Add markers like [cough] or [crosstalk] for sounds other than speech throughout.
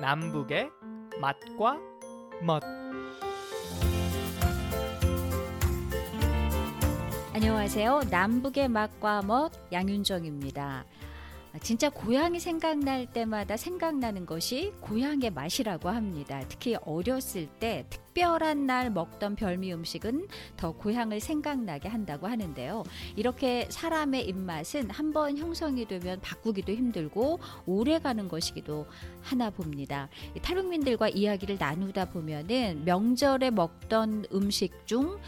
남북의 맛과 멋 안녕하세요. 남북의 맛과 멋 양윤정입니다. 진짜 고향이 생각날 때마다 생각나는 것이 고향의 맛이라고 합니다. 특히 어렸을 때 특별한 날 먹던 별미 음식은 더 고향을 생각나게 한다고 하는데요. 이렇게 사람의 입맛은 한 번 형성이 되면 바꾸기도 힘들고 오래 가는 것이기도 하나 봅니다. 탈북민들과 이야기를 나누다 보면은 명절에 먹던 음식 중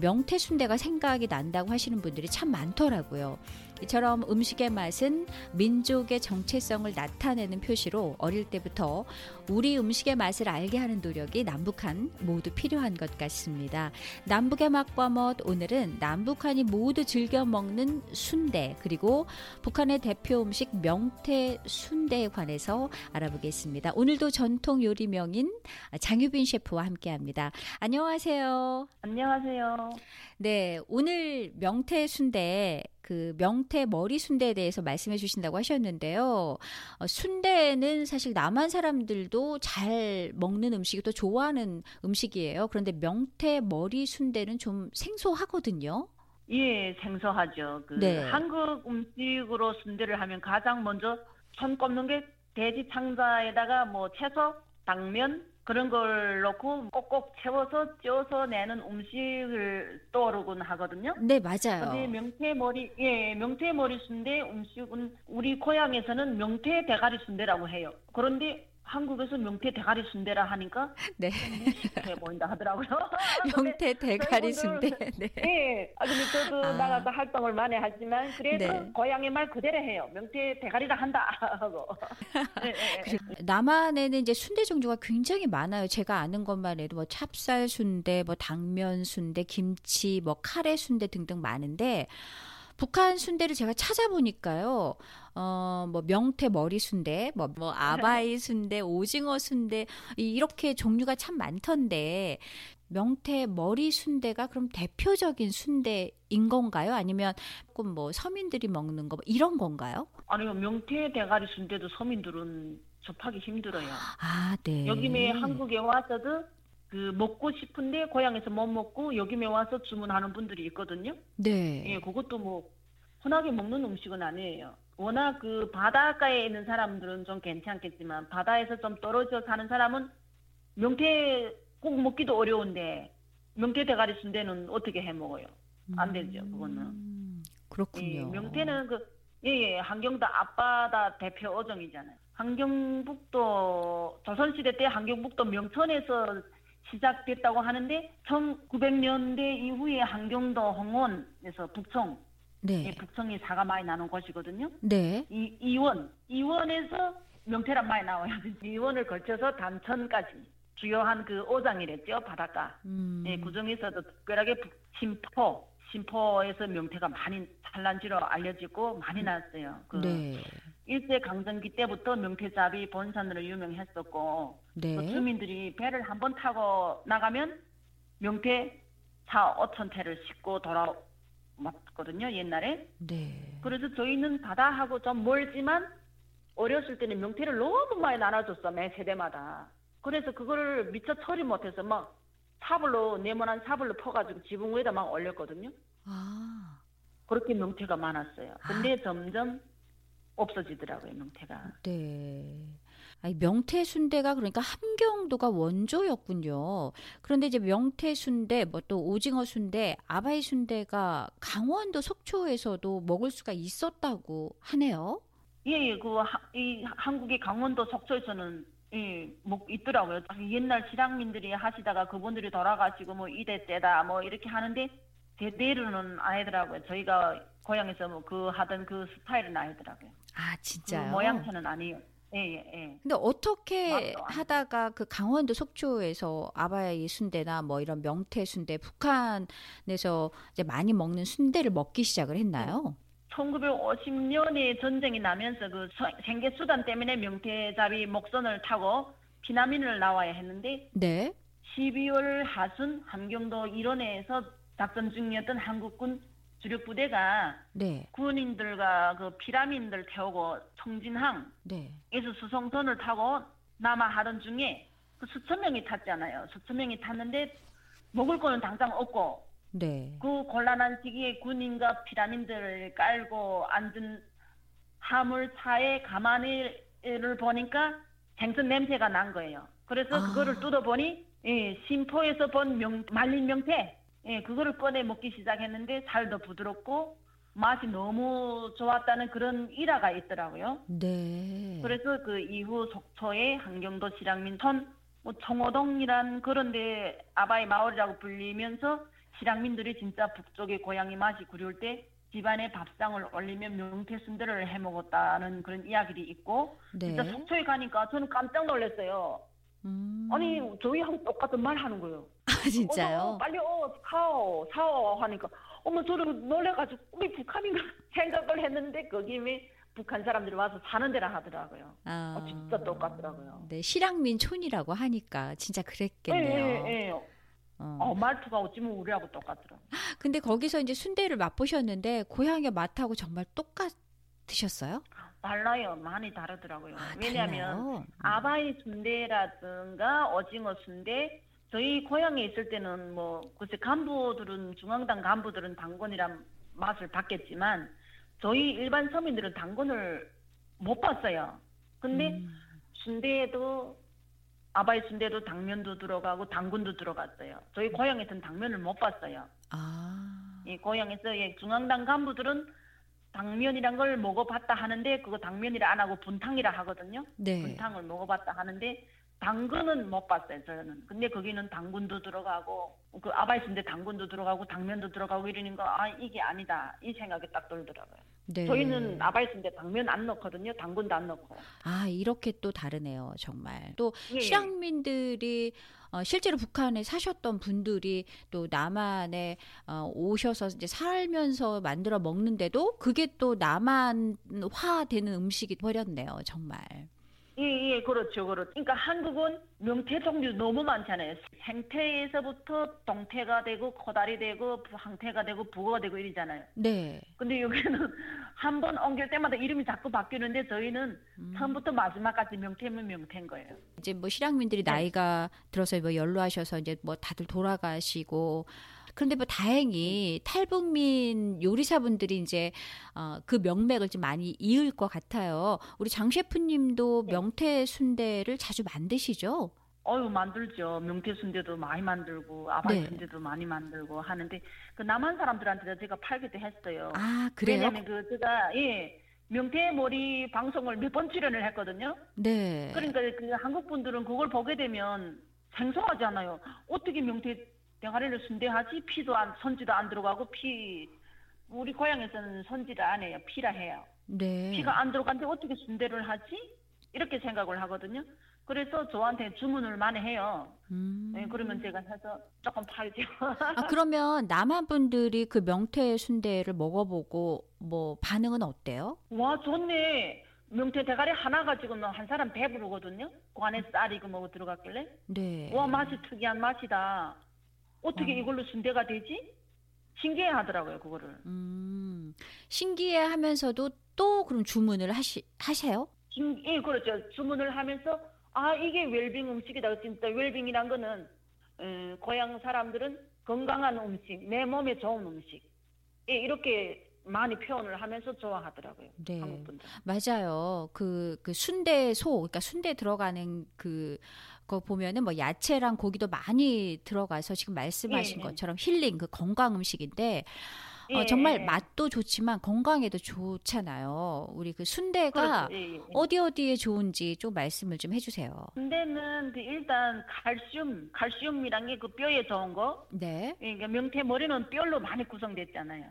명태 순대가 생각이 난다고 하시는 분들이 참 많더라고요. 이처럼 음식의 맛은 민족의 정체성을 나타내는 표시로 어릴 때부터 우리 음식의 맛을 알게 하는 노력이 남북한 모두 필요한 것 같습니다. 남북의 맛과 멋 오늘은 남북한이 모두 즐겨 먹는 순대 그리고 북한의 대표 음식 명태 순대에 관해서 알아보겠습니다. 오늘도 전통 요리명인 장유빈 셰프와 함께합니다. 안녕하세요. 안녕하세요. 네, 오늘 명태 순대 그 명태 머리 순대에 대해서 말씀해 주신다고 하셨는데요. 어, 순대는 사실 남한 사람들도 잘 먹는 음식이 또 좋아하는 음식이에요. 그런데 명태 머리 순대는 좀 생소하거든요. 예, 생소하죠. 그 네. 한국 음식으로 순대를 하면 가장 먼저 손 꼽는 게 돼지 창자에다가 뭐 채소, 당면 그런 걸 넣고 꼭꼭 채워서 쪄서 내는 음식을 떠오르곤 하거든요. 네, 맞아요. 근데 명태머리, 예, 명태머리 순대 음식은 우리 고향에서는 명태 대가리 순대라고 해요. 그런데 한국에서 명태 대가리 순대라 하니까 [laughs] 네. 무식해 보인다 하더라고요. [laughs] 명태 대가리 저희 순대. 네. 예. 아, 근데 저도 아. 나가서 활동을 많이 하지만 그래도 네. 고향의 말 그대로 해요. 명태 대가리라 한다 [laughs] 하고. 예, 예, 예. 그리고 남한에는 이제 순대 종류가 굉장히 많아요. 제가 아는 것만 해도 뭐 찹쌀 순대, 뭐 당면 순대, 김치, 뭐 카레 순대 등등 많은데 북한 순대를 제가 찾아보니까요. 어, 뭐 명태 머리 순대, 뭐, 뭐 아바이 [laughs] 순대, 오징어 순대 이- 이렇게 종류가 참 많던데 명태 머리 순대가 그럼 대표적인 순대인 건가요? 아니면 조금 뭐 서민들이 먹는 거뭐 이런 건가요? 아니요, 명태 대가리 순대도 서민들은 접하기 힘들어요. 아, 네. 여기에 한국에 와서도 그 먹고 싶은데 고향에서 못 먹고 여기에 와서 주문하는 분들이 있거든요. 네. 예, 그것도 뭐 흔하게 먹는 음식은 아니에요. 워낙 그 바닷가에 있는 사람들은 좀 괜찮겠지만 바다에서 좀 떨어져 사는 사람은 명태 꼭 먹기도 어려운데 명태 대가리 순대는 어떻게 해 먹어요? 안 되죠, 그거는. 음, 예, 그렇군요. 명태는 그 예예 한경도 앞바다 대표 어종이잖아요. 한경북도 조선시대 때 한경북도 명천에서 시작됐다고 하는데 1900년대 이후에 한경도 홍원에서 북청 네. 예, 북청이 사가 많이 나는 곳이거든요. 네. 이 이원 이원에서 명태란 많이 나와요. [laughs] 이원을 걸쳐서 담천까지 주요한 그 오장이랬죠 바닷가. 음. 예, 그 중에서도 특별하게 북- 심포, 심포에서 명태가 많이 산란지로 알려지고 많이 났어요. 그 네. 일제 강점기 때부터 명태잡이 본산으로 유명했었고 네. 또 주민들이 배를 한 번 타고 나가면 명태 차 5천 채를 싣고 돌아왔거든요 옛날에. 네. 그래서 저희는 바다하고 좀 멀지만 어렸을 때는 명태를 너무 많이 나눠줬어 매 세대마다. 그래서 그거를 미처 처리 못해서 막 사불로 네모난 사불로 퍼가지고 지붕 위에다 막 올렸거든요. 아. 그렇게 명태가 많았어요. 근데 점점 없어지더라고요 명태가. 네. 아니, 명태 순대가 그러니까 함경도가 원조였군요. 그런데 이제 명태 순대, 뭐 또 오징어 순대, 아바이 순대가 강원도 속초에서도 먹을 수가 있었다고 하네요. 예, 예, 그, 하, 이, 한국의 강원도 속초에서는, 예, 뭐, 있더라고요. 옛날 지랑민들이 하시다가 그분들이 돌아가시고, 뭐, 이대 때다, 뭐, 이렇게 하는데, 대대로는 아니더라고요. 저희가 고향에서 뭐, 그, 하던 그 스타일은 아니더라고요. 아, 그 진짜요? 모양새는 아니에요. 예, 예, 예. 근데 어떻게 하다가 그 강원도 속초에서 아바이 순대나 뭐 이런 명태 순대 북한에서 이제 많이 먹는 순대를 먹기 시작을 했나요? 1950년에 전쟁이 나면서 그 서- 생계 수단 때문에 명태잡이 목선을 타고 피난민을 나와야 했는데, 네. 12월 하순 함경도 일원에서 작전 중이었던 한국군 주력 부대가 네. 군인들과 그 피라민들 태우고 청진항에서 네. 수송선을 타고 남아 하던 중에 그 수천 명이 탔잖아요. 수천 명이 탔는데 먹을 거는 당장 없고 네. 그 곤란한 시기에 군인과 피라민들을 깔고 앉은 화물차의 가마니를 보니까 생선 냄새가 난 거예요. 그래서 아. 그거를 뜯어보니 예, 심포에서 본 명, 말린 명태 예, 그거를 꺼내 먹기 시작했는데 살도 부드럽고 맛이 너무 좋았다는 그런 일화가 있더라고요. 네. 그래서 그 이후 속초의 한경도 실향민촌 뭐 청호동이란 그런데 아바이 마을이라고 불리면서 실향민들이 진짜 북쪽의 고향이 맛이 그리울 때 집안에 밥상을 올리면 명태 순대를 해 먹었다는 그런 이야기들이 있고 네. 진짜 속초에 가니까 저는 깜짝 놀랐어요. 음. 아니 저희하고 똑같은 말 하는 거예요. 아, 진짜요? 어서 빨리 어 사오 사오 하니까 어머 저는 놀래가지고 우리 북한인가 [laughs] 생각을 했는데 거기 에 북한 사람들이 와서 사는 데라 하더라고요. 아, 어, 진짜 똑같더라고요. 네, 실향민촌이라고 하니까 진짜 그랬겠네요. 예, 예, 예. 어. 어, 말투가 어찌면 우리하고 똑같더라고요. 근데 거기서 이제 순대를 맛보셨는데 고향의 맛하고 정말 똑같으셨어요? 달라요. 많이 다르더라고요. 아, 왜냐하면 달라요? 아바이 순대라든가 오징어 순대 저희 고향에 있을 때는 뭐 글쎄 간부들은 중앙당 간부들은 당근이란 맛을 봤겠지만 저희 일반 서민들은 당근을 못 봤어요. 근데 음. 순대에도 아바이 순대도 당면도 들어가고 당근도 들어갔어요. 저희 고향에서는 당면을 못 봤어요. 아. 이 고향에서 예, 중앙당 간부들은 당면이란 걸 먹어봤다 하는데 그거 당면이라 안 하고 분탕이라 하거든요. 네. 분탕을 먹어봤다 하는데 당근은 못 봤어요 저는. 근데 거기는 당근도 들어가고 그 아바이 순대 당근도 들어가고 당면도 들어가고 이러니까 아 이게 아니다 이 생각이 딱 들더라고요. 네. 저희는 아바이 순대 당면 안 넣거든요. 당근도 안 넣고. 아, 이렇게 또 다르네요, 정말. 또 예. 실향민들이 어, 실제로 북한에 사셨던 분들이 또 남한에 어, 오셔서 이제 살면서 만들어 먹는데도 그게 또 남한화 되는 음식이 버렸네요, 정말. 예, 예, 그렇죠, 그렇죠. 그러니까 한국은 명태 종류 너무 많잖아요. 생태에서부터 동태가 되고 코다리 되고 부- 항태가 되고 북어가 되고 이러잖아요. 네. 근데 여기는 [laughs] 한 번 옮길 때마다 이름이 자꾸 바뀌는데 저희는 음. 처음부터 마지막까지 명태면 명태인 거예요. 이제 뭐 실향민들이 네. 나이가 들어서 뭐 연로하셔서 이제 뭐 다들 돌아가시고 그런데 뭐 다행히 탈북민 요리사분들이 이제 어, 그 명맥을 좀 많이 이을 것 같아요. 우리 장 셰프님도 네. 명태 순대를 자주 만드시죠? 어유 만들죠. 명태 순대도 많이 만들고 아바이 네. 순대도 많이 만들고 하는데 그 남한 사람들한테 제가 팔기도 했어요. 아 그래요? 왜냐면 그 제가 예 명태 머리 방송을 몇 번 출연을 했거든요. 네. 그러니까 그 한국 분들은 그걸 보게 되면 생소하잖아요. 어떻게 명태 대가리를 순대하지? 피도 안 선지도 안 들어가고 피 우리 고향에서는 선지를 안 해요. 피라 해요. 네. 피가 안 들어간데 어떻게 순대를 하지? 이렇게 생각을 하거든요. 그래서 저한테 주문을 많이 해요. 음. 네, 그러면 제가 해서 조금 팔죠. 아 그러면 남한 분들이 그 명태 순대를 먹어보고 뭐 반응은 어때요? 와 좋네. 명태 대가리 하나 가지고는 한 사람 배부르거든요. 그 안에 쌀이 그뭐 들어갔길래. 네. 와 맛이 특이한 맛이다. 어떻게 음. 이걸로 순대가 되지? 신기해 하더라고요 그거를. 음, 신기해 하면서도 또 그럼 주문을 하시 하세요? 신, 예 그렇죠. 주문을 하면서 아 이게 웰빙 음식이다. 진짜 웰빙이란 거는 에, 고향 사람들은 건강한 음식, 내 몸에 좋은 음식. 예, 이렇게 많이 표현을 하면서 좋아하더라고요. 네. 한국 분들. 맞아요. 그, 그 순대 소, 그러니까 순대 들어가는 그, 거 보면은 뭐 야채랑 고기도 많이 들어가서 지금 말씀하신 예, 예. 것처럼 힐링, 그 건강 음식인데, 어, 예, 정말 예. 맛도 좋지만 건강에도 좋잖아요. 우리 그 순대가 그렇죠. 예, 예. 어디 어디에 좋은지 좀 말씀을 좀 해주세요. 근데는 그 일단 칼슘, 칼슘이란 게 그 뼈에 좋은 거. 네. 그러니까 명태 머리는 뼈로 많이 구성됐잖아요.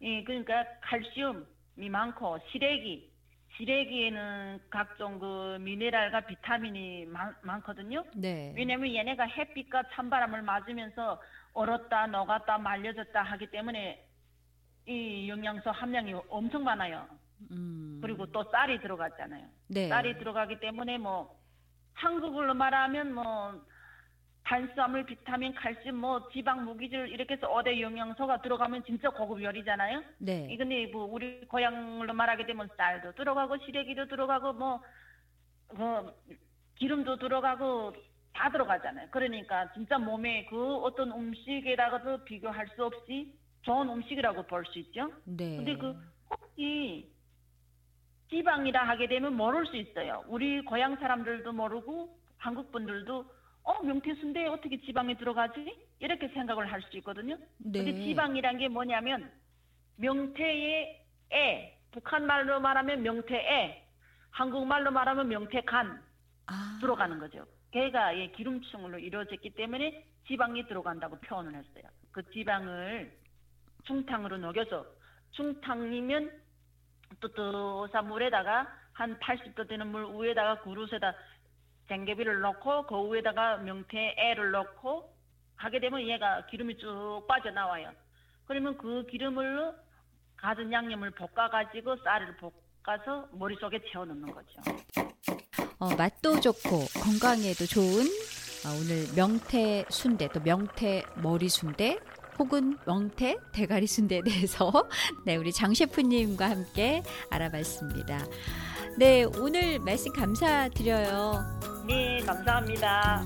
예, 그러니까 칼슘이 많고 시래기, 시래기에는 각종 그 미네랄과 비타민이 많, 많거든요. 네. 왜냐하면 얘네가 햇빛과 찬바람을 맞으면서 얼었다, 녹았다, 말려졌다 하기 때문에 이 영양소 함량이 엄청 많아요. 음. 그리고 또 쌀이 들어갔잖아요. 네. 쌀이 들어가기 때문에 뭐 한국으로 말하면 뭐 탄수화물, 비타민, 칼슘, 뭐 지방, 무기질 이렇게 해서 5대 영양소가 들어가면 진짜 고급 요리잖아요. 네. 이 근데 뭐 우리 고향으로 말하게 되면 쌀도 들어가고 시래기도 들어가고 뭐그 기름도 들어가고 다 들어가잖아요. 그러니까 진짜 몸에 그 어떤 음식에다가도 비교할 수 없이 좋은 음식이라고 볼 수 있죠. 네. 근데 그 혹시 지방이라 하게 되면 모를 수 있어요. 우리 고향 사람들도 모르고 한국 분들도 어 명태 순대에 어떻게 지방이 들어가지? 이렇게 생각을 할 수 있거든요. 네. 근데 지방이란 게 뭐냐면 명태의 애, 북한 말로 말하면 명태애, 한국말로 말하면 명태간 아, 들어가는 거죠. 걔가 예, 기름층으로 이루어졌기 때문에 지방이 들어간다고 표현을 했어요. 그 지방을 중탕으로 녹여서 중탕이면 뜨뜻한 물에다가 한 80도 되는 물 위에다가 그릇에다 쟁개비를 넣고 그 위에다가 명태 애를 넣고 하게 되면 얘가 기름이 쭉 빠져나와요. 그러면 그 기름을 가진 양념을 볶아가지고 쌀을 볶아서 머릿속에 채워넣는 거죠. 어, 맛도 좋고 건강에도 좋은 어, 오늘 명태 순대 또 명태 머리 순대 혹은 명태 대가리 순대에 대해서 [laughs] 네 우리 장 셰프님과 함께 알아봤습니다. 네 오늘 말씀 감사드려요. 네, 감사합니다.